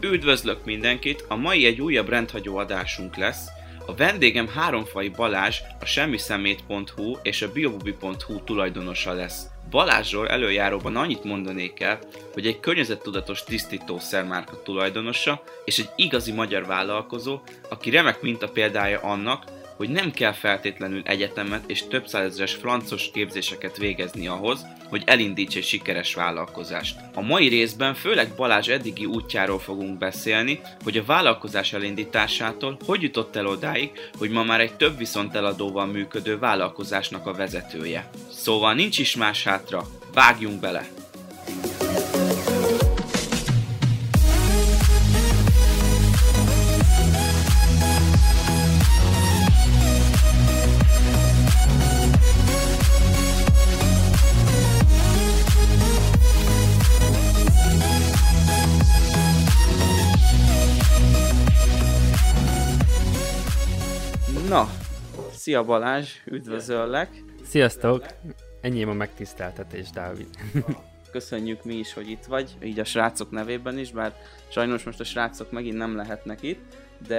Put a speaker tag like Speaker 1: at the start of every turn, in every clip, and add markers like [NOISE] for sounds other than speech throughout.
Speaker 1: Üdvözlök mindenkit! A mai egy újabb rendhagyó adásunk lesz. A vendégem háromfai Balázs, a semmiszemét.hu és a biobubi.hu tulajdonosa lesz. Balázsról előjáróban annyit mondanék el, hogy egy környezettudatos tisztítószermárka tulajdonosa és egy igazi magyar vállalkozó, aki remek példája annak, hogy nem kell feltétlenül egyetemet és több százezres francos képzéseket végezni ahhoz, hogy elindíts egy sikeres vállalkozást. A mai részben főleg Balázs eddigi útjáról fogunk beszélni, hogy a vállalkozás elindításától hogy jutott el odáig, hogy ma már egy több eladóval működő vállalkozásnak a vezetője. Szóval nincs is más hátra, vágjunk bele! Szia Balázs, üdvözöllek!
Speaker 2: Sziasztok! Ennyi a megtiszteltetés, Dávid. [LAUGHS]
Speaker 1: Köszönjük mi is, hogy itt vagy, így a srácok nevében is, bár sajnos most a srácok megint nem lehetnek itt, de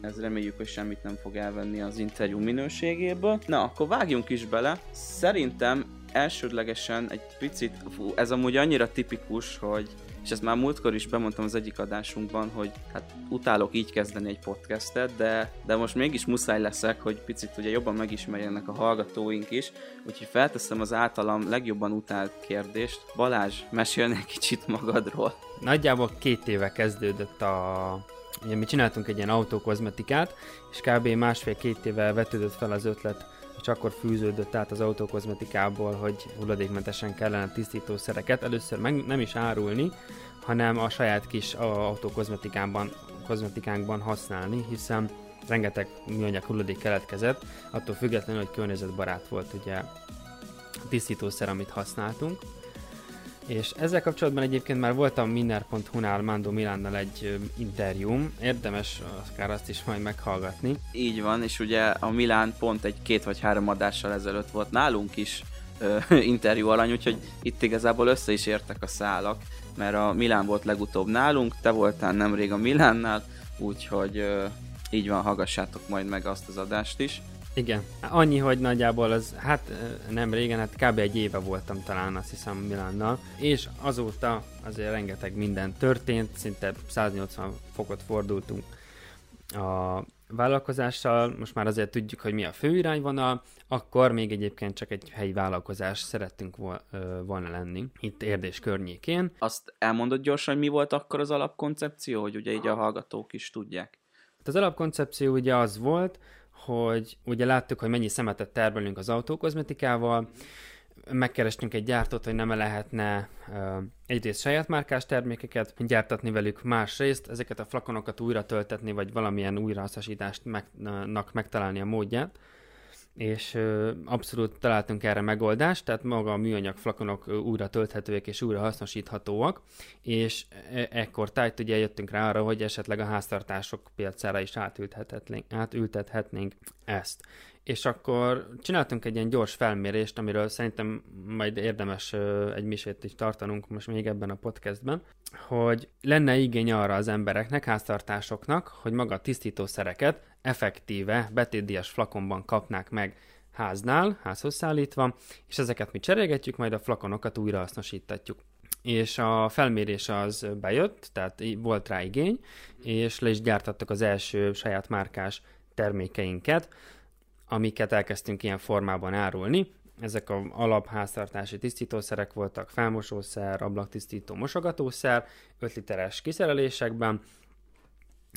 Speaker 1: ez reméljük, hogy semmit nem fog elvenni az interjú minőségéből. Na, akkor vágjunk is bele. Szerintem elsődlegesen egy picit, fú, ez amúgy annyira tipikus, hogy és ezt már múltkor is bemondtam az egyik adásunkban, hogy hát utálok így kezdeni egy podcastet, de, de most mégis muszáj leszek, hogy picit ugye jobban megismerjenek a hallgatóink is, úgyhogy felteszem az általam legjobban utált kérdést. Balázs, mesélj egy kicsit magadról.
Speaker 2: Nagyjából két éve kezdődött a Ugye mi csináltunk egy ilyen autókozmetikát, és kb. másfél-két éve vetődött fel az ötlet, és akkor fűződött át az autókozmetikából, hogy hulladékmentesen kellene tisztítószereket először meg nem is árulni, hanem a saját kis autókozmetikánkban kozmetikánkban használni, hiszen rengeteg műanyag hulladék keletkezett, attól függetlenül, hogy környezetbarát volt ugye a tisztítószer, amit használtunk. És ezzel kapcsolatban egyébként már voltam Minner.hu-nál Mando Milánnal egy interjúm, érdemes akár azt is majd meghallgatni.
Speaker 1: Így van, és ugye a Milán pont egy két vagy három adással ezelőtt volt nálunk is ö, interjú alany, úgyhogy itt igazából össze is értek a szálak, mert a Milán volt legutóbb nálunk, te voltál nemrég a Milánnál, úgyhogy ö, így van, hallgassátok majd meg azt az adást is.
Speaker 2: Igen. Annyi, hogy nagyjából az, hát nem régen, hát kb. egy éve voltam talán azt hiszem Milánnal, és azóta azért rengeteg minden történt, szinte 180 fokot fordultunk a vállalkozással, most már azért tudjuk, hogy mi a fő irányvonal, akkor még egyébként csak egy helyi vállalkozás szerettünk volna lenni, itt Érdés környékén.
Speaker 1: Azt elmondod gyorsan, hogy mi volt akkor az alapkoncepció, hogy ugye így a hallgatók is tudják?
Speaker 2: Hát az alapkoncepció ugye az volt, hogy ugye láttuk, hogy mennyi szemetet termelünk az autókozmetikával, megkerestünk egy gyártót, hogy nem lehetne egyrészt saját márkás termékeket gyártatni velük, másrészt ezeket a flakonokat újra töltetni, vagy valamilyen újrahasznosítást meg, megtalálni a módját és abszolút találtunk erre megoldást, tehát maga a műanyag flakonok újra tölthetőek és újra hasznosíthatóak, és e, ekkor tájt ugye jöttünk rá arra, hogy esetleg a háztartások piacára is átültethetnénk ezt. És akkor csináltunk egy ilyen gyors felmérést, amiről szerintem majd érdemes egy misét is tartanunk most még ebben a podcastben, hogy lenne igény arra az embereknek, háztartásoknak, hogy maga a tisztítószereket effektíve betétdias flakonban kapnák meg háznál, házhoz szállítva, és ezeket mi cserélgetjük, majd a flakonokat újra hasznosítatjuk. És a felmérés az bejött, tehát volt rá igény, és le is gyártattak az első saját márkás termékeinket, amiket elkezdtünk ilyen formában árulni. Ezek a alapháztartási tisztítószerek voltak, felmosószer, ablaktisztító, mosogatószer, 5 literes kiszerelésekben,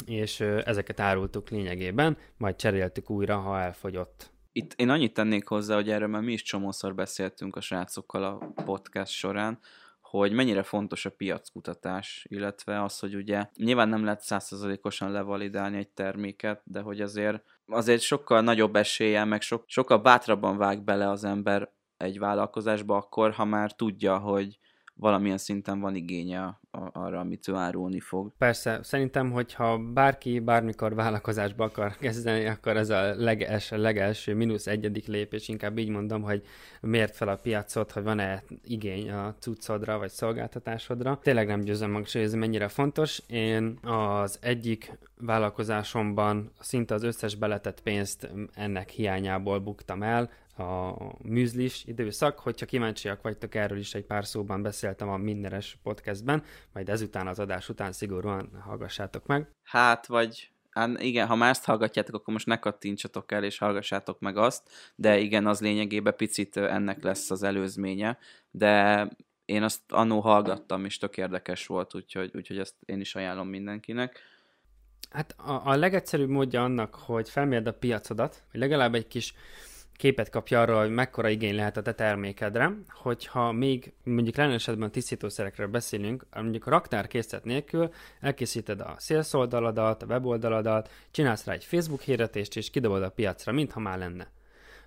Speaker 2: és ezeket árultuk lényegében, majd cseréltük újra, ha elfogyott.
Speaker 1: Itt én annyit tennék hozzá, hogy erről már mi is csomószor beszéltünk a srácokkal a podcast során, hogy mennyire fontos a piackutatás, illetve az, hogy ugye nyilván nem lehet százszerzalékosan levalidálni egy terméket, de hogy azért, azért sokkal nagyobb eséllyel, meg sok, sokkal bátrabban vág bele az ember egy vállalkozásba akkor, ha már tudja, hogy valamilyen szinten van igénye arra, amit ő árulni fog.
Speaker 2: Persze, szerintem, hogyha bárki bármikor vállalkozásba akar kezdeni, akkor ez a leges, legelső mínusz egyedik lépés, inkább így mondom, hogy miért fel a piacot, hogy van-e igény a cuccodra vagy szolgáltatásodra. Tényleg nem győzöm meg, hogy ez mennyire fontos. Én az egyik vállalkozásomban szinte az összes beletett pénzt ennek hiányából buktam el, a műzlis időszak. Hogyha kíváncsiak vagytok, erről is egy pár szóban beszéltem a Mindenes podcastben, majd ezután az adás után szigorúan hallgassátok meg.
Speaker 1: Hát, vagy Hát igen, ha már ezt hallgatjátok, akkor most ne kattintsatok el, és hallgassátok meg azt, de igen, az lényegében picit ennek lesz az előzménye, de én azt annó hallgattam, és tök érdekes volt, úgyhogy, úgyhogy ezt én is ajánlom mindenkinek.
Speaker 2: Hát a, a legegyszerűbb módja annak, hogy felmérd a piacodat, hogy legalább egy kis képet kapja arról, hogy mekkora igény lehet a te termékedre, hogyha még mondjuk lenne esetben tisztítószerekről beszélünk, mondjuk a raktárkészlet nélkül elkészíted a sales oldaladat, a weboldaladat, csinálsz rá egy Facebook hirdetést, és kidobod a piacra, mintha már lenne.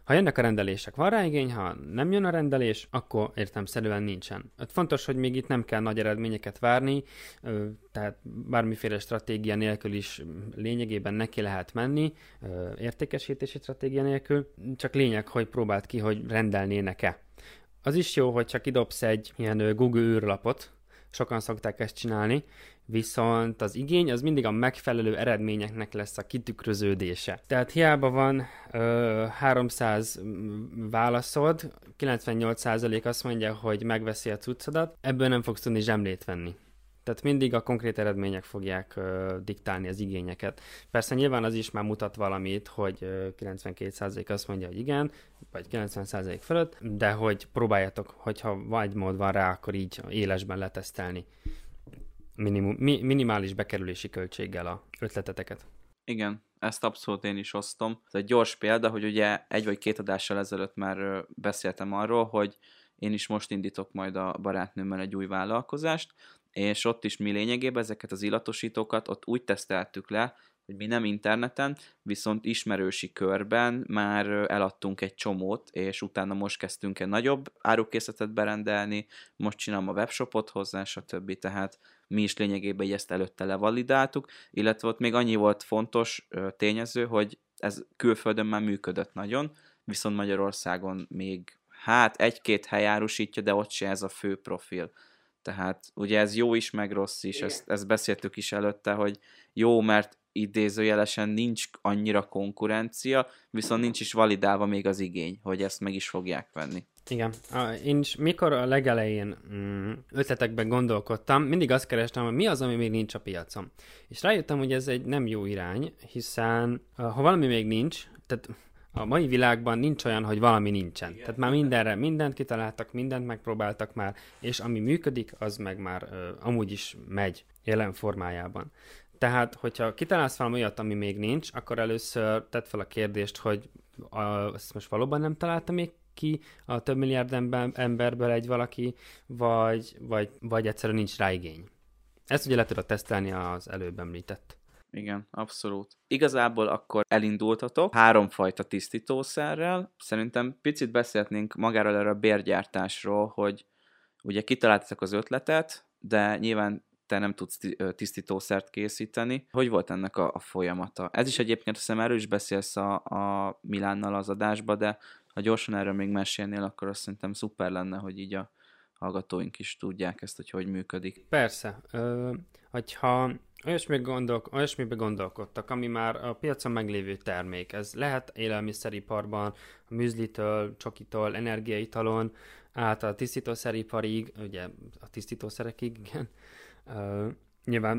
Speaker 2: Ha jönnek a rendelések, van rá igény, ha nem jön a rendelés, akkor értemszerűen nincsen. Hát fontos, hogy még itt nem kell nagy eredményeket várni, tehát bármiféle stratégia nélkül is lényegében neki lehet menni, értékesítési stratégia nélkül, csak lényeg, hogy próbáld ki, hogy rendelnének-e. Az is jó, hogy csak kidobsz egy ilyen Google űrlapot, sokan szokták ezt csinálni, viszont az igény az mindig a megfelelő eredményeknek lesz a kitükröződése. Tehát hiába van ö, 300 válaszod, 98% azt mondja, hogy megveszi a cuccodat, ebből nem fogsz tudni zsemlét venni. Tehát mindig a konkrét eredmények fogják ö, diktálni az igényeket. Persze nyilván az is már mutat valamit, hogy ö, 92% azt mondja, hogy igen, vagy 90% fölött, de hogy próbáljátok, hogyha vagy mód van rá, akkor így élesben letesztelni minimum, mi, minimális bekerülési költséggel a ötleteteket.
Speaker 1: Igen, ezt abszolút én is osztom. Ez egy gyors példa, hogy ugye egy vagy két adással ezelőtt már beszéltem arról, hogy én is most indítok majd a barátnőmmel egy új vállalkozást, és ott is mi lényegében ezeket az illatosítókat ott úgy teszteltük le, hogy mi nem interneten, viszont ismerősi körben már eladtunk egy csomót, és utána most kezdtünk egy nagyobb árukészletet berendelni, most csinálom a webshopot hozzá, stb. Tehát mi is lényegében ezt előtte levalidáltuk, illetve ott még annyi volt fontos tényező, hogy ez külföldön már működött nagyon, viszont Magyarországon még hát egy-két hely árusítja, de ott se ez a fő profil. Tehát ugye ez jó is, meg rossz is, ezt, ezt beszéltük is előtte, hogy jó, mert idézőjelesen nincs annyira konkurencia, viszont nincs is validálva még az igény, hogy ezt meg is fogják venni.
Speaker 2: Igen. Én is mikor a legelején mm, ötletekben gondolkodtam, mindig azt kerestem, hogy mi az, ami még nincs a piacon. És rájöttem, hogy ez egy nem jó irány, hiszen ha valami még nincs, tehát a mai világban nincs olyan, hogy valami nincsen. Igen. Tehát már mindenre mindent kitaláltak, mindent megpróbáltak már, és ami működik, az meg már uh, amúgy is megy jelen formájában. Tehát, hogyha kitalálsz valami olyat, ami még nincs, akkor először tedd fel a kérdést, hogy a, ezt most valóban nem találta még ki a több milliárd emberből egy valaki, vagy, vagy, vagy egyszerűen nincs rá igény. Ezt ugye le tudod tesztelni az előbb említett.
Speaker 1: Igen, abszolút. Igazából akkor elindultatok háromfajta tisztítószerrel. Szerintem picit beszélhetnénk magáról erre a bérgyártásról, hogy ugye kitaláltatok az ötletet, de nyilván te nem tudsz tisztítószert készíteni. Hogy volt ennek a, a folyamata? Ez is egyébként, hiszem, erről is beszélsz a, a Milánnal az adásba, de ha gyorsan erről még mesélnél, akkor azt szerintem szuper lenne, hogy így a hallgatóink is tudják ezt, hogy hogy működik.
Speaker 2: Persze. Ö, hogyha olyasmi gondol, olyasmibe gondolkodtak, ami már a piacon meglévő termék. Ez lehet élelmiszeriparban, a műzlitől, csokitól, energiaitalon, át a tisztítószeriparig, ugye a tisztítószerekig, igen. Ö, nyilván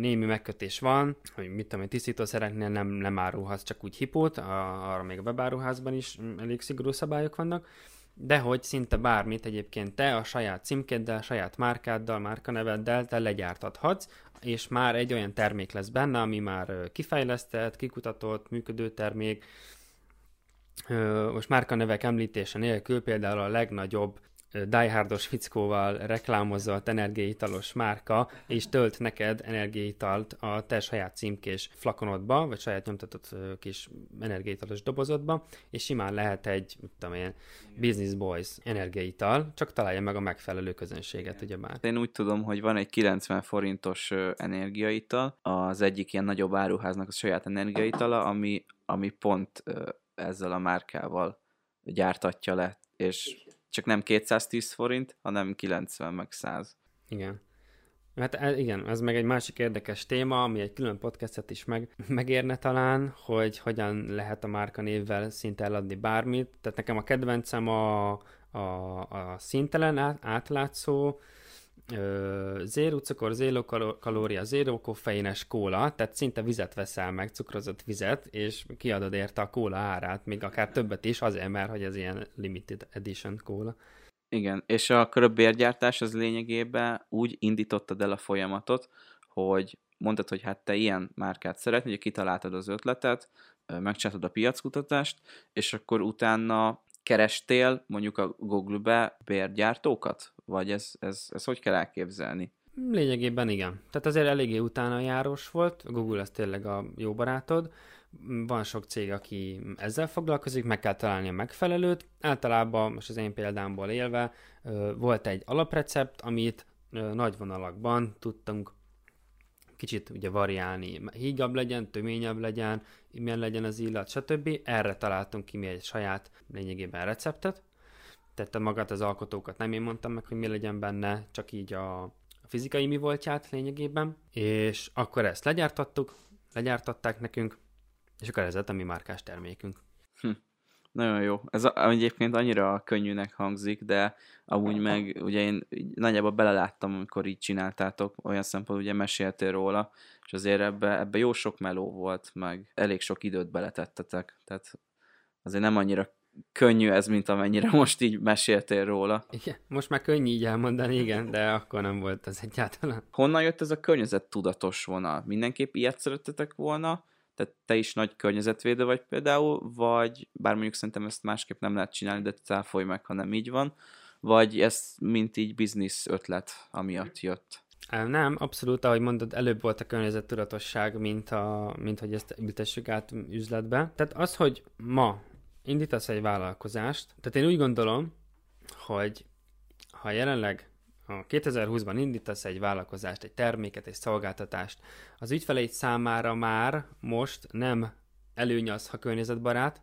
Speaker 2: némi megkötés van, hogy mit tudom, tisztítószereknél nem, nem árulhatsz csak úgy hipót, a, arra még a webáruházban is elég szigorú szabályok vannak, de hogy szinte bármit egyébként te a saját címkeddel, a saját márkáddal, márkaneveddel te legyártathatsz, és már egy olyan termék lesz benne, ami már kifejlesztett, kikutatott, működő termék, most márkanevek említése nélkül például a legnagyobb diehardos fickóval reklámozott energiaitalos márka, és tölt neked energiaitalt a te saját címkés flakonodba, vagy saját nyomtatott kis energiaitalos dobozodba, és simán lehet egy, tudom én, Business Boys energiaital, csak találja meg a megfelelő közönséget, ugyebár.
Speaker 1: Én úgy tudom, hogy van egy 90 forintos energiaital, az egyik ilyen nagyobb áruháznak a saját energiaitala, ami, ami pont ezzel a márkával gyártatja le, és csak nem 210 forint, hanem 90 meg 100.
Speaker 2: Igen. Hát e, igen, ez meg egy másik érdekes téma, ami egy külön podcastet is meg, megérne talán, hogy hogyan lehet a márka névvel szinte eladni bármit. Tehát nekem a kedvencem a, a, a szintelen átlátszó, zéró cukor, zéró kalória, zéró koffeines kóla, tehát szinte vizet veszel meg, cukrozott vizet, és kiadod érte a kóla árát, még akár többet is, azért, mert hogy ez ilyen limited edition kóla.
Speaker 1: Igen, és a köröbbérgyártás az lényegében úgy indítottad el a folyamatot, hogy mondtad, hogy hát te ilyen márkát szeretnél, hogy kitaláltad az ötletet, megcsináltad a piackutatást, és akkor utána kerestél mondjuk a Google-be bérgyártókat? Vagy ez, ez, ez hogy kell elképzelni?
Speaker 2: Lényegében igen. Tehát azért eléggé utána járós volt, Google az tényleg a jó barátod, van sok cég, aki ezzel foglalkozik, meg kell találni a megfelelőt. Általában, most az én példámból élve, volt egy alaprecept, amit nagy vonalakban tudtunk kicsit ugye variálni, hígabb legyen, töményebb legyen, milyen legyen az illat, stb. Erre találtunk ki mi egy saját lényegében receptet. Tehát magát az alkotókat nem én mondtam meg, hogy mi legyen benne, csak így a fizikai mi voltját lényegében, és akkor ezt legyártattuk, legyártatták nekünk, és akkor ez lett a mi márkás termékünk.
Speaker 1: Hm. Nagyon jó. Ez egyébként annyira könnyűnek hangzik, de amúgy meg ugye én nagyjából beleláttam, amikor így csináltátok, olyan szempont ugye meséltél róla, és azért ebbe, ebbe jó sok meló volt, meg elég sok időt beletettetek, tehát azért nem annyira könnyű ez, mint amennyire [LAUGHS] most így meséltél róla.
Speaker 2: Igen, most már könnyű így elmondani, igen, de akkor nem volt az egyáltalán.
Speaker 1: Honnan jött ez a környezet tudatos vonal? Mindenképp ilyet szeretetek volna, tehát te is nagy környezetvédő vagy például, vagy bár mondjuk szerintem ezt másképp nem lehet csinálni, de cáfolj meg, ha nem így van, vagy ez mint így biznisz ötlet, amiatt jött?
Speaker 2: Nem, abszolút, ahogy mondod, előbb volt a környezettudatosság, mint, a, mint hogy ezt ültessük át üzletbe. Tehát az, hogy ma indítasz egy vállalkozást, tehát én úgy gondolom, hogy ha jelenleg ha 2020-ban indítasz egy vállalkozást, egy terméket, egy szolgáltatást, az ügyfeleid számára már most nem előny az, ha környezetbarát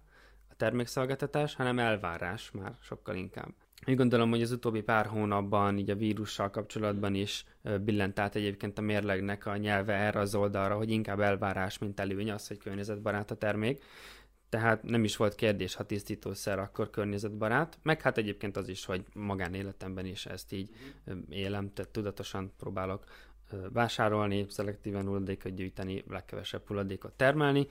Speaker 2: a termékszolgáltatás, hanem elvárás már sokkal inkább. Úgy gondolom, hogy az utóbbi pár hónapban így a vírussal kapcsolatban is billent át egyébként a mérlegnek a nyelve erre az oldalra, hogy inkább elvárás, mint előny az, hogy környezetbarát a termék tehát nem is volt kérdés, ha tisztítószer, akkor környezetbarát, meg hát egyébként az is, hogy magánéletemben is ezt így élem, tehát tudatosan próbálok vásárolni, szelektíven hulladékot gyűjteni, legkevesebb hulladékot termelni,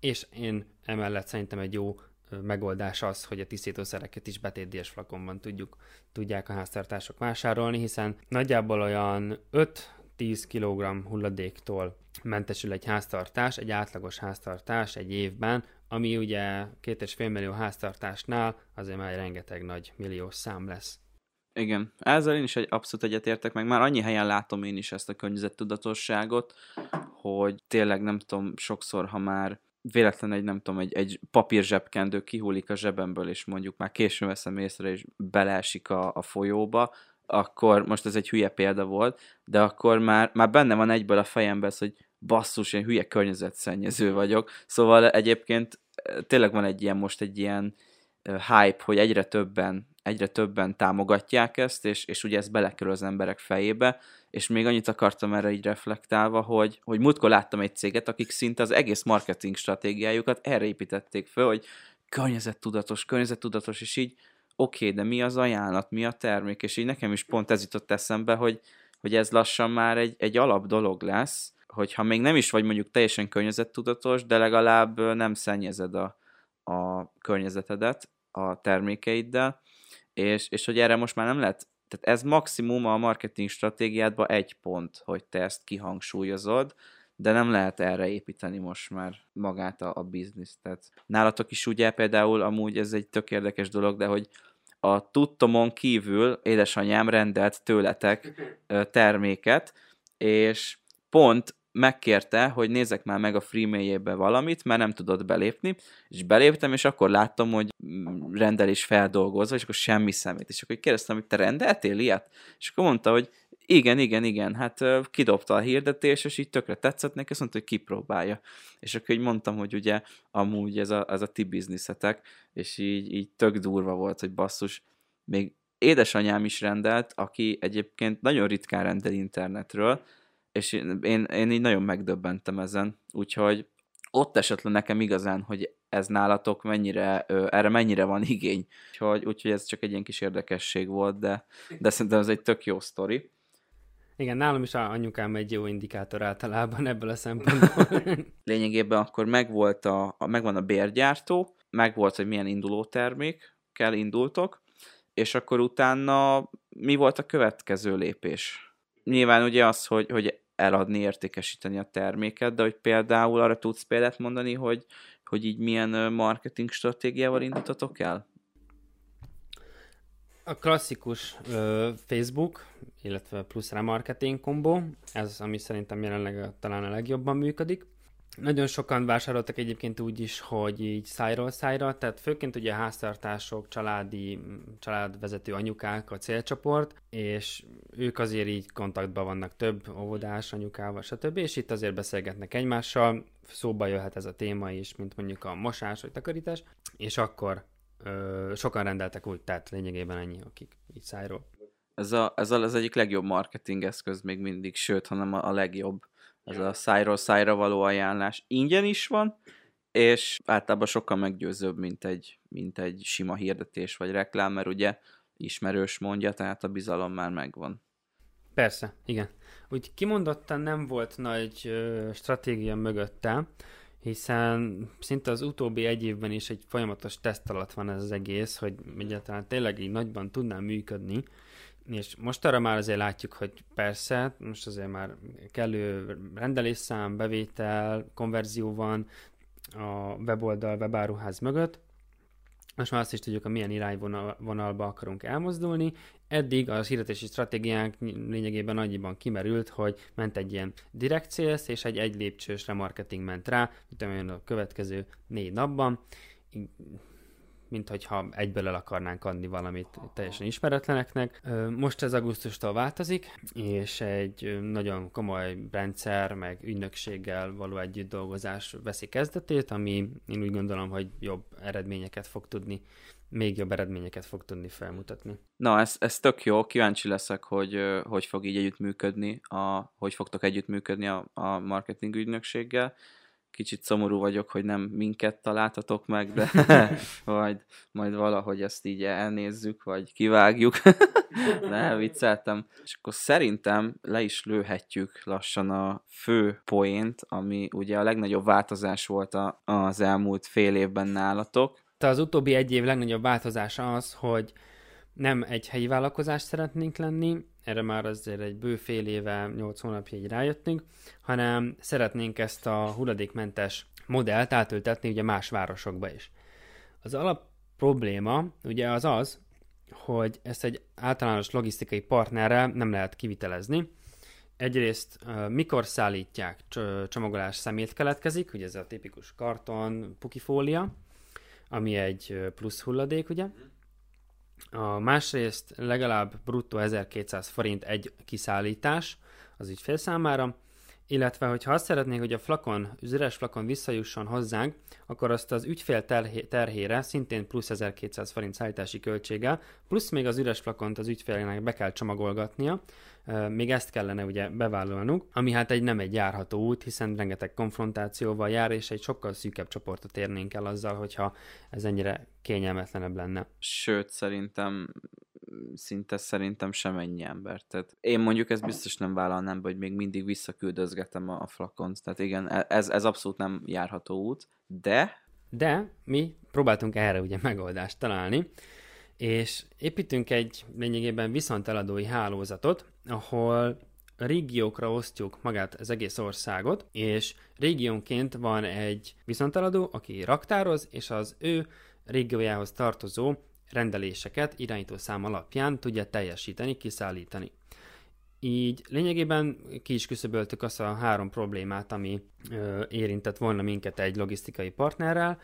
Speaker 2: és én emellett szerintem egy jó megoldás az, hogy a tisztítószereket is betétdies flakonban tudjuk, tudják a háztartások vásárolni, hiszen nagyjából olyan 5-10 kg hulladéktól mentesül egy háztartás, egy átlagos háztartás egy évben, ami ugye két és fél millió háztartásnál azért már rengeteg nagy milliós szám lesz.
Speaker 1: Igen, ezzel én is egy abszolút egyetértek, meg már annyi helyen látom én is ezt a környezettudatosságot, hogy tényleg nem tudom, sokszor, ha már véletlen egy, nem tudom, egy, egy papír zsebkendő kihullik a zsebemből, és mondjuk már későn veszem észre, és beleesik a, a folyóba, akkor, most ez egy hülye példa volt, de akkor már, már benne van egyből a fejemben hogy basszus, én hülye környezetszennyező vagyok. Szóval egyébként eh, tényleg van egy ilyen most egy ilyen uh, hype, hogy egyre többen, egyre többen támogatják ezt, és, és ugye ez belekerül az emberek fejébe, és még annyit akartam erre így reflektálva, hogy, hogy múltkor láttam egy céget, akik szinte az egész marketing stratégiájukat erre építették föl, hogy környezettudatos, környezettudatos, és így oké, okay, de mi az ajánlat, mi a termék, és így nekem is pont ez jutott eszembe, hogy, hogy ez lassan már egy, egy alap dolog lesz, hogyha még nem is vagy mondjuk teljesen környezettudatos, de legalább nem szennyezed a, a környezetedet a termékeiddel, és, és hogy erre most már nem lehet, tehát ez maximum a marketing stratégiádban egy pont, hogy te ezt kihangsúlyozod, de nem lehet erre építeni most már magát a, a bizniszt. Tehát nálatok is ugye például amúgy ez egy tök érdekes dolog, de hogy a tudtomon kívül édesanyám rendelt tőletek terméket, és pont megkérte, hogy nézek már meg a freemail valamit, mert nem tudott belépni, és beléptem, és akkor láttam, hogy rendelés feldolgozva, és akkor semmi szemét. És akkor kérdeztem, hogy te rendeltél ilyet? És akkor mondta, hogy igen, igen, igen, hát kidobta a hirdetés, és így tökre tetszett neki, azt mondta, hogy kipróbálja. És akkor így mondtam, hogy ugye amúgy ez a, ez a ti bizniszetek, és így, így tök durva volt, hogy basszus, még édesanyám is rendelt, aki egyébként nagyon ritkán rendel internetről, és én, én így nagyon megdöbbentem ezen, úgyhogy ott esett le nekem igazán, hogy ez nálatok mennyire, erre mennyire van [LAUGHS] igény. Úgyhogy, úgyhogy ez csak egy ilyen kis érdekesség volt, de, de szerintem ez egy tök jó sztori.
Speaker 2: Igen, nálam is anyukám egy jó indikátor általában ebből a szempontból. [LAUGHS]
Speaker 1: Lényegében akkor megvolt a, a, megvan a bérgyártó, megvolt, hogy milyen induló termék kell indultok, és akkor utána mi volt a következő lépés? Nyilván ugye az, hogy, hogy eladni, értékesíteni a terméket, de hogy például arra tudsz példát mondani, hogy, hogy így milyen marketing stratégiával indítotok el?
Speaker 2: A klasszikus ö, Facebook, illetve plusz remarketing kombó, ez ami szerintem jelenleg talán a legjobban működik. Nagyon sokan vásároltak egyébként úgy is, hogy így szájról szájra, tehát főként ugye háztartások, családi, családvezető anyukák a célcsoport, és ők azért így kontaktban vannak több óvodás anyukával, stb. És itt azért beszélgetnek egymással, szóba jöhet ez a téma is, mint mondjuk a mosás vagy takarítás, és akkor ö, sokan rendeltek úgy, tehát lényegében ennyi, akik így szájról.
Speaker 1: Ez, a, ez az egyik legjobb marketing eszköz még mindig, sőt, hanem a, a legjobb ez a szájról szájra való ajánlás ingyen is van, és általában sokkal meggyőzőbb, mint egy, mint egy sima hirdetés vagy reklám, mert ugye ismerős mondja, tehát a bizalom már megvan.
Speaker 2: Persze, igen. Úgy kimondottan nem volt nagy ö, stratégia mögötte, hiszen szinte az utóbbi egy évben is egy folyamatos teszt alatt van ez az egész, hogy egyáltalán tényleg így nagyban tudná működni, és most arra már azért látjuk, hogy persze, most azért már kellő rendelésszám, bevétel, konverzió van a weboldal, webáruház mögött, most már azt is tudjuk, hogy milyen irányvonalba akarunk elmozdulni. Eddig a hirdetési stratégiánk lényegében annyiban kimerült, hogy ment egy ilyen direct sales és egy egy lépcsős remarketing ment rá, mint a következő négy napban mint hogyha egyből el akarnánk adni valamit teljesen ismeretleneknek. Most ez augusztustól változik, és egy nagyon komoly rendszer, meg ügynökséggel való együtt dolgozás veszi kezdetét, ami én úgy gondolom, hogy jobb eredményeket fog tudni még jobb eredményeket fog tudni felmutatni.
Speaker 1: Na, ez, ez tök jó, kíváncsi leszek, hogy hogy fog így együttműködni, a, hogy fogtok együttműködni a, a marketing ügynökséggel kicsit szomorú vagyok, hogy nem minket találtatok meg, de [LAUGHS] [LAUGHS] majd, majd valahogy ezt így elnézzük, vagy kivágjuk. [LAUGHS] ne, vicceltem. És akkor szerintem le is lőhetjük lassan a fő poént, ami ugye a legnagyobb változás volt a, az elmúlt fél évben nálatok.
Speaker 2: Te az utóbbi egy év legnagyobb változása az, hogy nem egy helyi vállalkozást szeretnénk lenni, erre már azért egy bő fél éve, 8 hónapja így rájöttünk, hanem szeretnénk ezt a hulladékmentes modellt átültetni ugye más városokba is. Az alap probléma ugye az az, hogy ezt egy általános logisztikai partnerrel nem lehet kivitelezni. Egyrészt mikor szállítják, csomagolás szemét keletkezik, ugye ez a tipikus karton, pukifólia, ami egy plusz hulladék, ugye, a másrészt legalább bruttó 1200 forint egy kiszállítás az ügyfél számára, illetve hogyha azt szeretnék, hogy a flakon, az üres flakon visszajusson hozzánk, akkor azt az ügyfél terhére szintén plusz 1200 forint szállítási költséggel, plusz még az üres flakont az ügyfélnek be kell csomagolgatnia, még ezt kellene ugye bevállalnunk, ami hát egy nem egy járható út, hiszen rengeteg konfrontációval jár, és egy sokkal szűkebb csoportot érnénk el azzal, hogyha ez ennyire kényelmetlenebb lenne.
Speaker 1: Sőt, szerintem szinte szerintem sem ennyi ember. Tehát én mondjuk ezt biztos nem vállalnám, hogy még mindig visszaküldözgetem a flakont. Tehát igen, e- ez, ez abszolút nem járható út, de...
Speaker 2: De mi próbáltunk erre ugye megoldást találni, és építünk egy lényegében viszonteladói hálózatot, ahol régiókra osztjuk magát az egész országot, és régiónként van egy viszonteladó, aki raktároz, és az ő régiójához tartozó rendeléseket irányítószám alapján tudja teljesíteni, kiszállítani. Így lényegében ki is küszöböltük azt a három problémát, ami ö, érintett volna minket egy logisztikai partnerrel,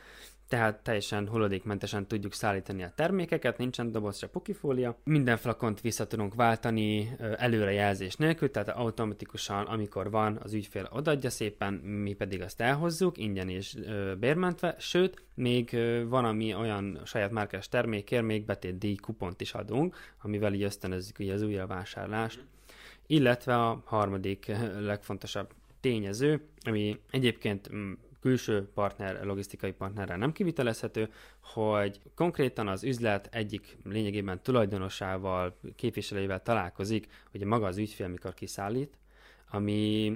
Speaker 2: tehát teljesen hulladékmentesen tudjuk szállítani a termékeket, nincsen doboz, se pokifólia. Minden flakont vissza tudunk váltani előrejelzés nélkül, tehát automatikusan, amikor van, az ügyfél odaadja szépen, mi pedig azt elhozzuk, ingyen és bérmentve, sőt, még van, ami olyan saját márkás termékért még betét díj kupont is adunk, amivel így ösztönözzük ugye az újravásárlást. Illetve a harmadik legfontosabb tényező, ami egyébként mm, külső partner, logisztikai partnerrel nem kivitelezhető, hogy konkrétan az üzlet egyik lényegében tulajdonosával, képviselőjével találkozik, hogy maga az ügyfél, mikor kiszállít, ami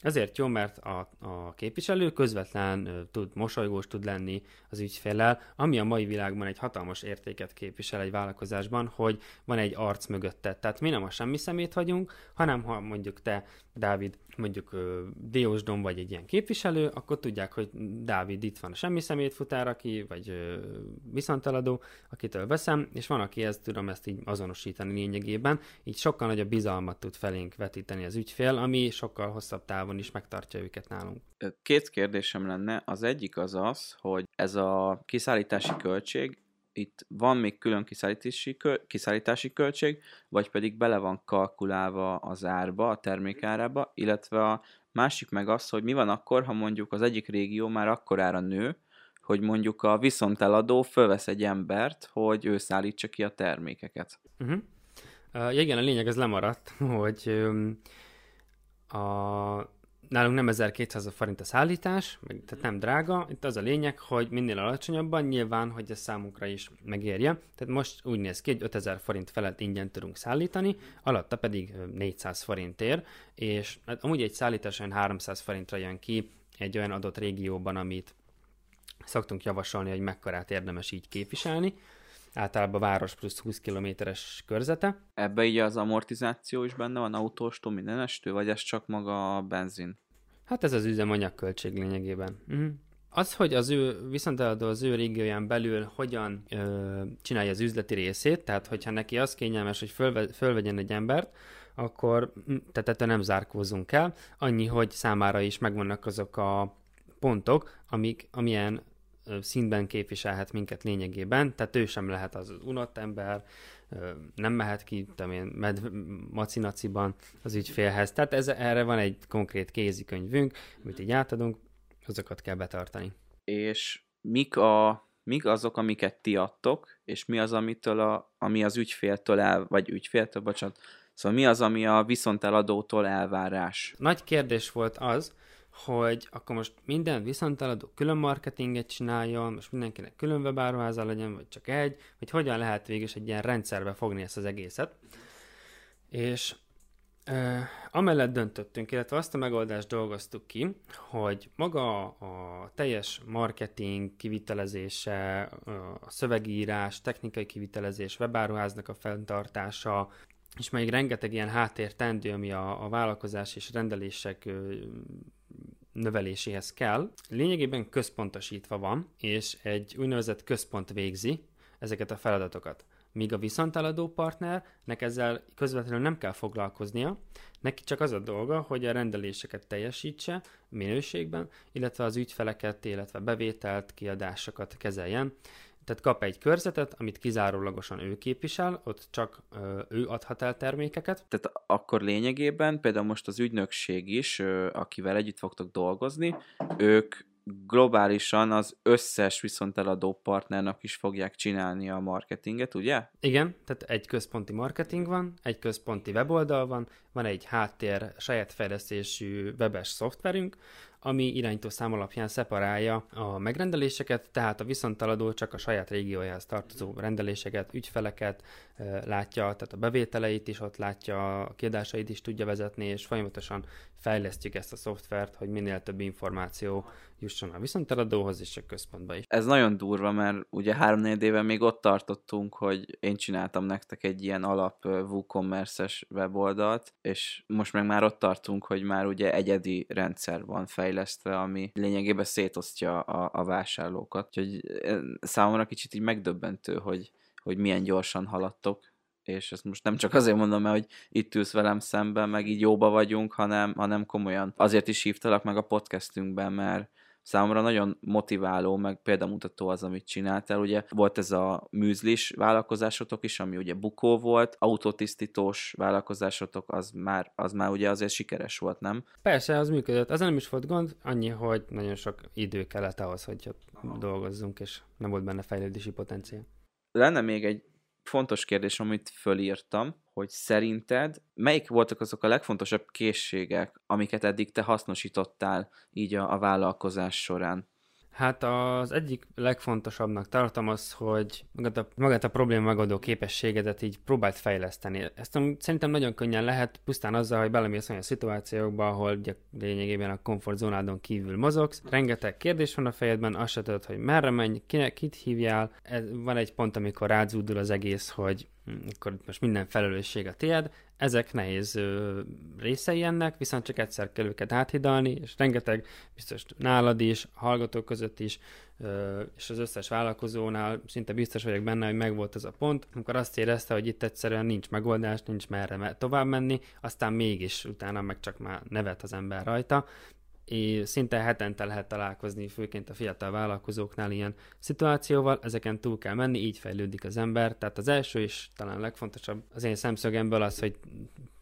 Speaker 2: ezért jó, mert a, a képviselő közvetlen tud, mosolygós tud lenni az ügyféllel, ami a mai világban egy hatalmas értéket képvisel egy vállalkozásban, hogy van egy arc mögötte. Tehát mi nem a semmi szemét vagyunk, hanem ha mondjuk te, Dávid, mondjuk ö, Diósdom vagy egy ilyen képviselő, akkor tudják, hogy Dávid itt van a semmi szemét futár, aki, vagy viszonteladó, akitől veszem, és van, aki ezt tudom ezt így azonosítani lényegében, így sokkal nagyobb bizalmat tud felénk vetíteni az ügyfél, ami sokkal hosszabb távon is megtartja őket nálunk.
Speaker 1: Két kérdésem lenne. Az egyik az az, hogy ez a kiszállítási költség, itt van még külön kiszállítási, kiszállítási költség, vagy pedig bele van kalkulálva az árba, a termékárába, illetve a másik meg az, hogy mi van akkor, ha mondjuk az egyik régió már akkorára nő, hogy mondjuk a viszonteladó fölvesz egy embert, hogy ő szállítsa ki a termékeket.
Speaker 2: Uh-huh. Uh, igen, a lényeg az lemaradt, [LAUGHS] hogy um, a nálunk nem 1200 forint a szállítás, tehát nem drága. Itt az a lényeg, hogy minél alacsonyabban, nyilván, hogy ez számunkra is megérje. Tehát most úgy néz ki, hogy 5000 forint felett ingyen tudunk szállítani, alatta pedig 400 forintért, és hát amúgy egy szállítás olyan 300 forintra jön ki egy olyan adott régióban, amit szoktunk javasolni, hogy mekkorát érdemes így képviselni általában város plusz 20 kilométeres körzete.
Speaker 1: Ebbe így az amortizáció is benne van, autóstól, mindenestől, vagy ez csak maga a benzin?
Speaker 2: Hát ez az üzemanyagköltség lényegében. Uh-huh. Az, hogy az ő viszonteladó az ő régióján belül hogyan ö, csinálja az üzleti részét, tehát hogyha neki az kényelmes, hogy fölve, fölvegyen egy embert, akkor tehát ettől nem zárkózunk el, annyi, hogy számára is megvannak azok a pontok, amik, amilyen színben képviselhet minket lényegében, tehát ő sem lehet az, unott ember, nem mehet ki, tudom én, med, macinaciban az ügyfélhez. Tehát ez, erre van egy konkrét kézikönyvünk, amit így átadunk, azokat kell betartani.
Speaker 1: És mik, a, mik azok, amiket ti adtok, és mi az, amitől a, ami az ügyféltől el, vagy ügyféltől, bocsánat, szóval mi az, ami a viszonteladótól elvárás?
Speaker 2: Nagy kérdés volt az, hogy akkor most minden viszonteladó külön marketinget csináljon, most mindenkinek külön webáruháza legyen, vagy csak egy, vagy hogyan lehet végül egy ilyen rendszerbe fogni ezt az egészet. És ö, amellett döntöttünk, illetve azt a megoldást dolgoztuk ki, hogy maga a teljes marketing kivitelezése, a szövegírás, technikai kivitelezés, webáruháznak a fenntartása, és még rengeteg ilyen háttér tendő, ami a, a vállalkozás és rendelések növeléséhez kell, lényegében központosítva van, és egy úgynevezett központ végzi ezeket a feladatokat. Míg a viszonteladó partnernek ezzel közvetlenül nem kell foglalkoznia, neki csak az a dolga, hogy a rendeléseket teljesítse minőségben, illetve az ügyfeleket, illetve bevételt, kiadásokat kezeljen, tehát kap egy körzetet, amit kizárólagosan ő képvisel, ott csak ö, ő adhat el termékeket.
Speaker 1: Tehát akkor lényegében például most az ügynökség is, ö, akivel együtt fogtok dolgozni, ők globálisan az összes viszonteladó partnernak is fogják csinálni a marketinget, ugye?
Speaker 2: Igen, tehát egy központi marketing van, egy központi weboldal van, van egy háttér saját fejlesztésű webes szoftverünk, ami irányító szám alapján szeparálja a megrendeléseket, tehát a viszontaladó csak a saját régiójához tartozó rendeléseket, ügyfeleket látja, tehát a bevételeit is ott látja, a kiadásait is tudja vezetni, és folyamatosan fejlesztjük ezt a szoftvert, hogy minél több információ jusson a viszonteladóhoz és a központba is.
Speaker 1: Ez nagyon durva, mert ugye három éve még ott tartottunk, hogy én csináltam nektek egy ilyen alap WooCommerce-es weboldalt, és most meg már ott tartunk, hogy már ugye egyedi rendszer van fejlesztve, ami lényegében szétosztja a, a vásárlókat. Úgyhogy számomra kicsit így megdöbbentő, hogy, hogy milyen gyorsan haladtok, és ezt most nem csak azért mondom, mert hogy itt ülsz velem szemben, meg így jóba vagyunk, hanem, hanem komolyan. Azért is hívtalak meg a podcastünkben, mert számomra nagyon motiváló, meg példamutató az, amit csináltál. Ugye volt ez a műzlis vállalkozásotok is, ami ugye bukó volt, autotisztítós vállalkozásotok, az már, az már ugye azért sikeres volt, nem?
Speaker 2: Persze, az működött. Az nem is volt gond, annyi, hogy nagyon sok idő kellett ahhoz, hogy ott dolgozzunk, és nem volt benne fejlődési potenciál.
Speaker 1: Lenne még egy fontos kérdés, amit fölírtam, hogy szerinted melyik voltak azok a legfontosabb készségek, amiket eddig te hasznosítottál így a, a vállalkozás során?
Speaker 2: Hát az egyik legfontosabbnak tartom az, hogy magát a, magát a probléma megoldó képességedet így próbált fejleszteni. Ezt szerintem nagyon könnyen lehet, pusztán azzal, hogy belemész olyan szituációkba, ahol ugye lényegében a komfortzónádon kívül mozogsz. Rengeteg kérdés van a fejedben, azt se tudod, hogy merre menj, kinek, kit hívjál. Ez, van egy pont, amikor rázúdul az egész, hogy hm, akkor most minden felelősség a tiéd, ezek nehéz részei ennek, viszont csak egyszer kell őket áthidalni, és rengeteg, biztos nálad is, hallgatók között is, és az összes vállalkozónál szinte biztos vagyok benne, hogy megvolt ez a pont, amikor azt érezte, hogy itt egyszerűen nincs megoldás, nincs merre tovább menni, aztán mégis utána meg csak már nevet az ember rajta, és szinte hetente lehet találkozni, főként a fiatal vállalkozóknál ilyen szituációval, ezeken túl kell menni, így fejlődik az ember. Tehát az első és talán legfontosabb az én szemszögemből az, hogy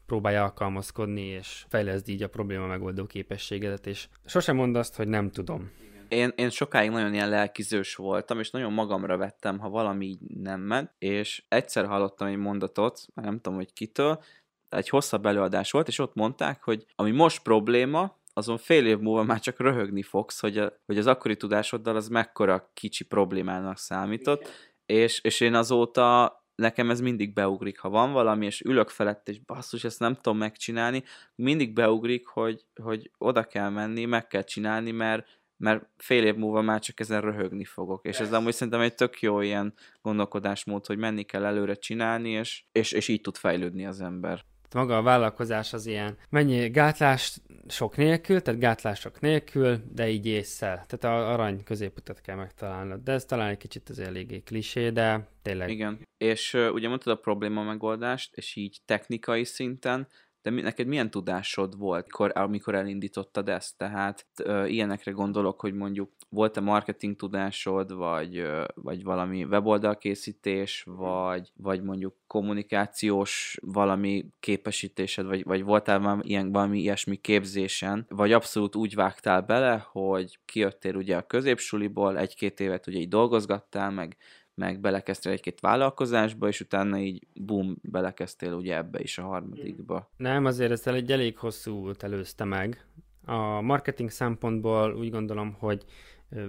Speaker 2: próbálja alkalmazkodni, és fejleszd így a probléma megoldó képességedet, és sosem mondd azt, hogy nem tudom.
Speaker 1: Én, én sokáig nagyon ilyen lelkizős voltam, és nagyon magamra vettem, ha valami így nem ment, és egyszer hallottam egy mondatot, nem tudom, hogy kitől, egy hosszabb előadás volt, és ott mondták, hogy ami most probléma, azon fél év múlva már csak röhögni fogsz, hogy, a, hogy az akkori tudásoddal az mekkora kicsi problémának számított, és, és én azóta nekem ez mindig beugrik, ha van valami, és ülök felett, és basszus, ezt nem tudom megcsinálni, mindig beugrik, hogy, hogy oda kell menni, meg kell csinálni, mert, mert fél év múlva már csak ezen röhögni fogok. És ez amúgy szerintem egy tök jó ilyen gondolkodásmód, hogy menni kell előre csinálni, és, és, és így tud fejlődni az ember
Speaker 2: maga a vállalkozás az ilyen mennyi gátlás sok nélkül, tehát gátlások nélkül, de így észszel. Tehát a arany középutat kell megtalálnod. De ez talán egy kicsit az eléggé klisé, de tényleg.
Speaker 1: Igen. És uh, ugye mondtad a probléma megoldást, és így technikai szinten, de mi, neked milyen tudásod volt, amikor, amikor elindítottad ezt? Tehát ö, ilyenekre gondolok, hogy mondjuk volt-e marketing tudásod, vagy, ö, vagy valami weboldalkészítés, vagy, vagy mondjuk kommunikációs valami képesítésed, vagy, vagy voltál valami, ilyen, valami ilyesmi képzésen, vagy abszolút úgy vágtál bele, hogy kijöttél ugye a középsuliból, egy-két évet ugye így dolgozgattál, meg meg belekezdtél egy-két vállalkozásba, és utána így bum, belekezdtél ugye ebbe is a harmadikba.
Speaker 2: Nem, azért ezt egy elég hosszú út előzte meg. A marketing szempontból úgy gondolom, hogy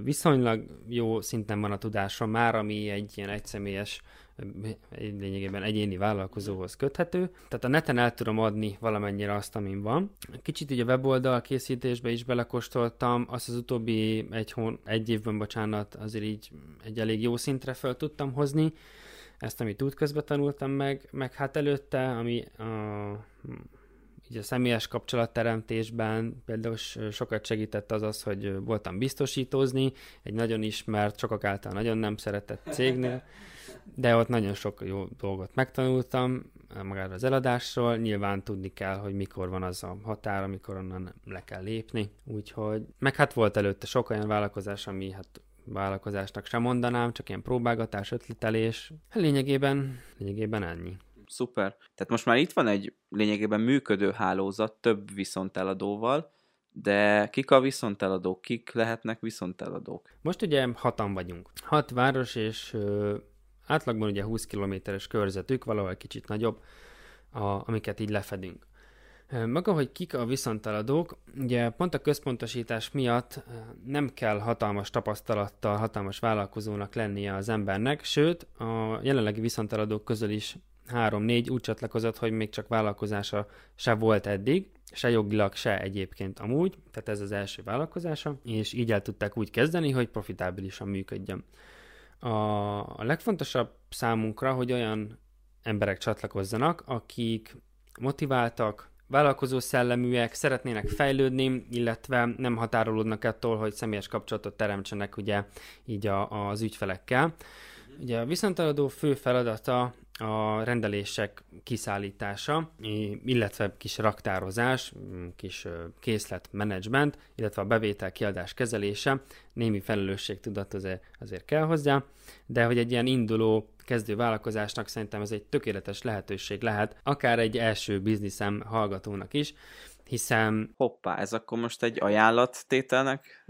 Speaker 2: viszonylag jó szinten van a tudásom már, ami egy ilyen egyszemélyes lényegében egyéni vállalkozóhoz köthető. Tehát a neten el tudom adni valamennyire azt, amin van. Kicsit így a weboldal készítésbe is belekóstoltam, azt az utóbbi egy, hón, egy évben, bocsánat, azért így egy elég jó szintre fel tudtam hozni. Ezt, amit útközben tanultam meg, meg hát előtte, ami a így a személyes kapcsolatteremtésben például sokat segített az az, hogy voltam biztosítózni, egy nagyon ismert, sokak által nagyon nem szeretett cégnél, de ott nagyon sok jó dolgot megtanultam magáról az eladásról. Nyilván tudni kell, hogy mikor van az a határ, amikor onnan le kell lépni. Úgyhogy, meg hát volt előtte sok olyan vállalkozás, ami hát vállalkozásnak sem mondanám, csak ilyen próbálgatás, ötletelés. Lényegében, lényegében ennyi.
Speaker 1: Szuper. Tehát most már itt van egy lényegében működő hálózat több viszonteladóval, de kik a viszonteladók? Kik lehetnek viszonteladók?
Speaker 2: Most ugye hatan vagyunk. Hat város és ö, Átlagban ugye 20 kilométeres körzetük, valahol kicsit nagyobb, a, amiket így lefedünk. Maga, hogy kik a viszonteladók, ugye pont a központosítás miatt nem kell hatalmas tapasztalattal, hatalmas vállalkozónak lennie az embernek, sőt, a jelenlegi viszonteladók közül is három-négy úgy csatlakozott, hogy még csak vállalkozása se volt eddig, se jogilag, se egyébként amúgy, tehát ez az első vállalkozása, és így el tudták úgy kezdeni, hogy profitábilisan működjön. A, legfontosabb számunkra, hogy olyan emberek csatlakozzanak, akik motiváltak, vállalkozó szelleműek, szeretnének fejlődni, illetve nem határolódnak attól, hogy személyes kapcsolatot teremtsenek ugye így a, az ügyfelekkel. Ugye a viszonteladó fő feladata a rendelések kiszállítása, illetve kis raktározás, kis készletmenedzsment, illetve a bevétel kiadás kezelése, némi felelősségtudat azért, azért kell hozzá, de hogy egy ilyen induló kezdő vállalkozásnak szerintem ez egy tökéletes lehetőség lehet, akár egy első bizniszem hallgatónak is, hiszen...
Speaker 1: Hoppá, ez akkor most egy ajánlattételnek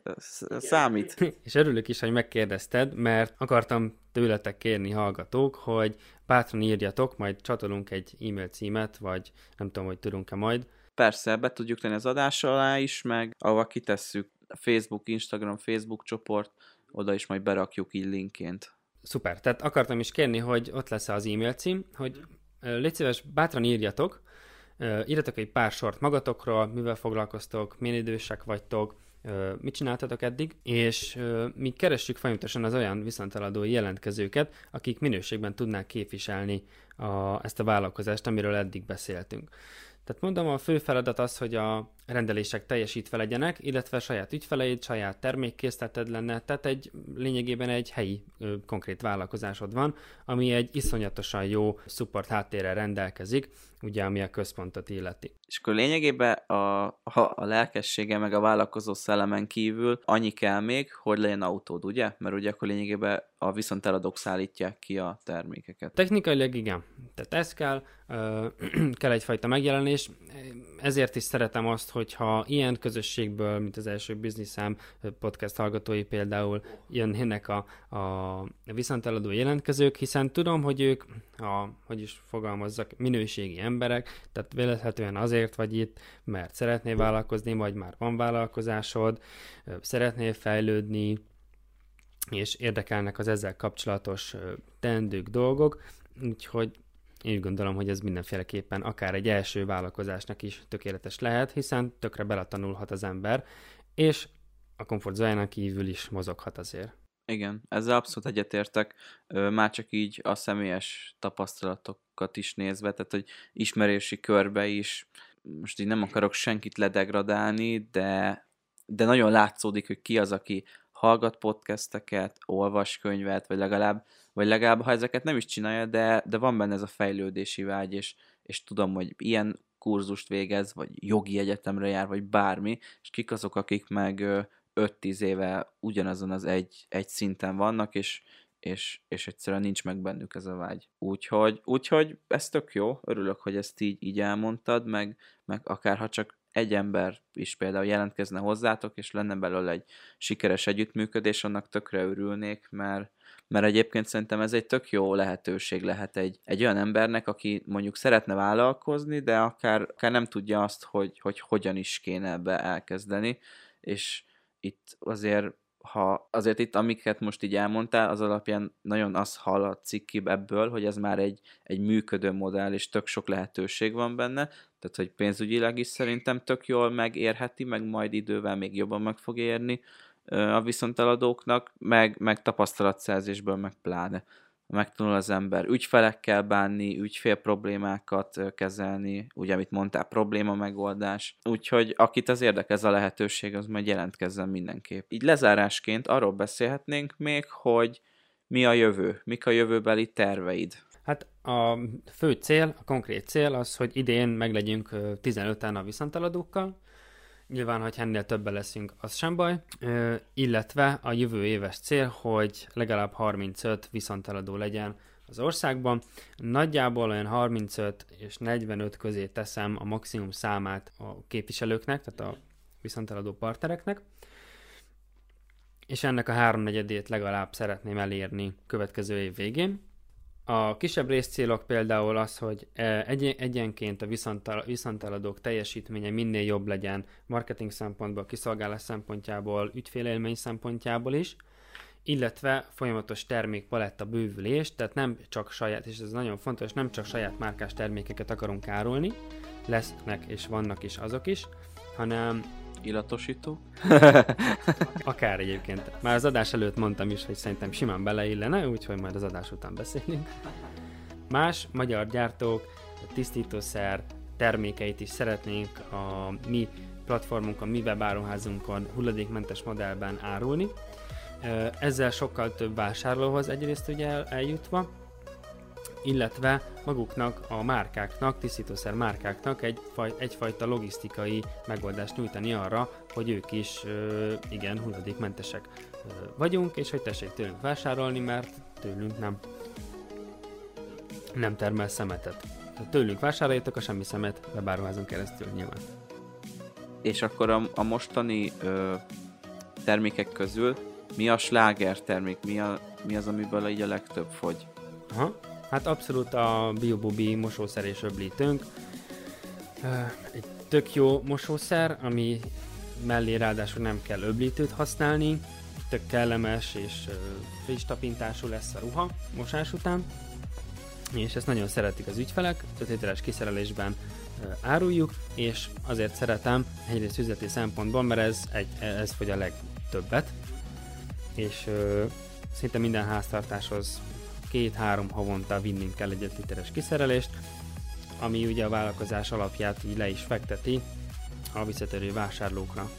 Speaker 1: számít? [LAUGHS]
Speaker 2: És örülök is, hogy megkérdezted, mert akartam tőletek kérni hallgatók, hogy bátran írjatok, majd csatolunk egy e-mail címet, vagy nem tudom, hogy tudunk-e majd.
Speaker 1: Persze, be tudjuk tenni az adás alá is, meg ahova kitesszük Facebook, Instagram, Facebook csoport, oda is majd berakjuk így linkként.
Speaker 2: Szuper, tehát akartam is kérni, hogy ott lesz az e-mail cím, hogy légy szíves, bátran írjatok, írjatok egy pár sort magatokról, mivel foglalkoztok, milyen idősek vagytok, mit csináltatok eddig, és mi keressük folyamatosan az olyan viszonteladói jelentkezőket, akik minőségben tudnák képviselni a, ezt a vállalkozást, amiről eddig beszéltünk. Tehát mondom, a fő feladat az, hogy a rendelések teljesítve legyenek, illetve saját ügyfeleid, saját termékkészleted lenne, tehát egy lényegében egy helyi konkrét vállalkozásod van, ami egy iszonyatosan jó support háttérrel rendelkezik, ugye ami a központot illeti.
Speaker 1: És akkor lényegében a, a, a lelkessége meg a vállalkozó szellemen kívül annyi kell még, hogy legyen autód, ugye? Mert ugye akkor lényegében a viszont eladók szállítják ki a termékeket.
Speaker 2: Technikailag igen. Tehát ez kell, [CLEARS THROAT] kell egyfajta megjelenés. Ezért is szeretem azt, hogyha ilyen közösségből, mint az első bizniszám podcast hallgatói például jönnének a, a viszonteladó jelentkezők, hiszen tudom, hogy ők, a, hogy is fogalmazzak, minőségi emberek, tehát véletlenül azért vagy itt, mert szeretnél vállalkozni, vagy már van vállalkozásod, szeretnél fejlődni, és érdekelnek az ezzel kapcsolatos teendők, dolgok, úgyhogy én úgy gondolom, hogy ez mindenféleképpen akár egy első vállalkozásnak is tökéletes lehet, hiszen tökre beletanulhat az ember, és a komfortzójánál kívül is mozoghat azért.
Speaker 1: Igen, ezzel abszolút egyetértek, már csak így a személyes tapasztalatokat is nézve, tehát hogy ismerési körbe is, most így nem akarok senkit ledegradálni, de, de nagyon látszódik, hogy ki az, aki hallgat podcasteket, olvas könyvet, vagy legalább, vagy legalább ha ezeket nem is csinálja, de, de van benne ez a fejlődési vágy, és, és tudom, hogy ilyen kurzust végez, vagy jogi egyetemre jár, vagy bármi, és kik azok, akik meg 5-10 éve ugyanazon az egy, egy szinten vannak, és, és, és egyszerűen nincs meg bennük ez a vágy. Úgyhogy, úgyhogy ez tök jó, örülök, hogy ezt így, így elmondtad, meg, meg akár ha csak egy ember is például jelentkezne hozzátok, és lenne belőle egy sikeres együttműködés, annak tökre örülnék, mert, mert egyébként szerintem ez egy tök jó lehetőség lehet egy, egy olyan embernek, aki mondjuk szeretne vállalkozni, de akár, akár nem tudja azt, hogy, hogy hogyan is kéne ebbe elkezdeni, és itt azért ha azért itt, amiket most így elmondtál, az alapján nagyon az hallatszik ki ebből, hogy ez már egy, egy működő modell, és tök sok lehetőség van benne, tehát hogy pénzügyileg is szerintem tök jól megérheti, meg majd idővel még jobban meg fog érni a viszonteladóknak, meg, meg tapasztalatszerzésből meg pláne megtanul az ember ügyfelekkel bánni, ügyfél problémákat kezelni, ugye, amit mondtál, probléma megoldás. Úgyhogy akit az érdekel ez a lehetőség, az majd jelentkezzen mindenképp. Így lezárásként arról beszélhetnénk még, hogy mi a jövő, mik a jövőbeli terveid.
Speaker 2: Hát a fő cél, a konkrét cél az, hogy idén meglegyünk 15-en a viszonteladókkal, Nyilván, hogy ennél többen leszünk, az sem baj. Ö, illetve a jövő éves cél, hogy legalább 35 viszonteladó legyen az országban. Nagyjából olyan 35 és 45 közé teszem a maximum számát a képviselőknek, tehát a viszonteladó partnereknek. És ennek a háromnegyedét legalább szeretném elérni következő év végén. A kisebb részcélok például az, hogy e, egy, egyenként a viszonteladók teljesítménye minél jobb legyen marketing szempontból, kiszolgálás szempontjából, ügyfélélmény szempontjából is, illetve folyamatos termékpaletta bővülés, tehát nem csak saját, és ez nagyon fontos, nem csak saját márkás termékeket akarunk árulni, lesznek és vannak is azok is, hanem
Speaker 1: illatosító. [LAUGHS]
Speaker 2: Akár egyébként. Már az adás előtt mondtam is, hogy szerintem simán beleillene, úgyhogy majd az adás után beszélünk. Más magyar gyártók, tisztítószer, termékeit is szeretnénk a mi platformunkon, mi webáruházunkon hulladékmentes modellben árulni. Ezzel sokkal több vásárlóhoz egyrészt ugye eljutva, illetve maguknak, a márkáknak, tisztítószer márkáknak egy, egyfajta logisztikai megoldást nyújtani arra, hogy ők is igen, hulladékmentesek vagyunk, és hogy tessék tőlünk vásárolni, mert tőlünk nem, nem termel szemetet. Tőlünk vásároljatok a semmi szemet webáruházon keresztül nyilván.
Speaker 1: És akkor a, a mostani ö, termékek közül mi a sláger termék? Mi, a, mi az, amiből így a legtöbb fogy?
Speaker 2: Aha. Hát abszolút a BioBubi mosószer és öblítőnk. Egy tök jó mosószer, ami mellé ráadásul nem kell öblítőt használni, tök kellemes és friss tapintású lesz a ruha mosás után, és ezt nagyon szeretik az ügyfelek, 5 literes kiszerelésben áruljuk, és azért szeretem egyrészt üzleti szempontból, mert ez, egy, ez fogy a legtöbbet, és ö, szinte minden háztartáshoz két-három havonta vinnünk kell egy 5 literes kiszerelést, ami ugye a vállalkozás alapját így le is fekteti a visszatérő vásárlókra.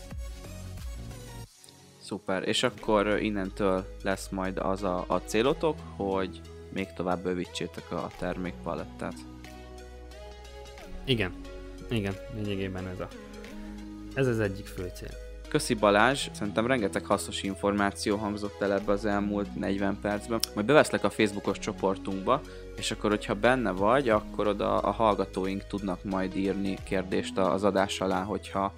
Speaker 1: Szuper, és akkor innentől lesz majd az a, a célotok, hogy még tovább bővítsétek a termékpalettát.
Speaker 2: Igen, igen, lényegében ez a ez az egyik fő cél.
Speaker 1: Köszi Balázs, szerintem rengeteg hasznos információ hangzott el ebbe az elmúlt 40 percben. Majd beveszlek a Facebookos csoportunkba, és akkor, hogyha benne vagy, akkor oda a hallgatóink tudnak majd írni kérdést az adás alá, hogyha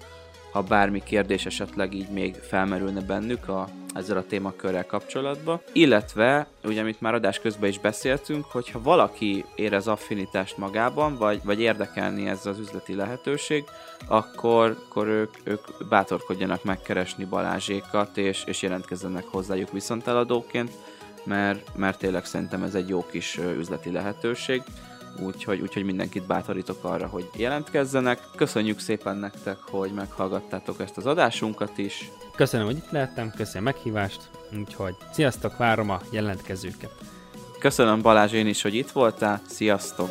Speaker 1: ha bármi kérdés esetleg így még felmerülne bennük a, ezzel a témakörrel kapcsolatban. Illetve, ugye amit már adás közben is beszéltünk, hogyha valaki érez affinitást magában, vagy, vagy érdekelni ez az üzleti lehetőség, akkor, akkor ők, ők bátorkodjanak megkeresni Balázsékat, és, és jelentkezzenek hozzájuk viszonteladóként, mert, mert tényleg szerintem ez egy jó kis üzleti lehetőség úgyhogy, úgyhogy mindenkit bátorítok arra, hogy jelentkezzenek. Köszönjük szépen nektek, hogy meghallgattátok ezt az adásunkat is.
Speaker 2: Köszönöm, hogy itt lehettem, köszönöm a meghívást, úgyhogy sziasztok, várom a jelentkezőket.
Speaker 1: Köszönöm Balázs én is, hogy itt voltál, sziasztok!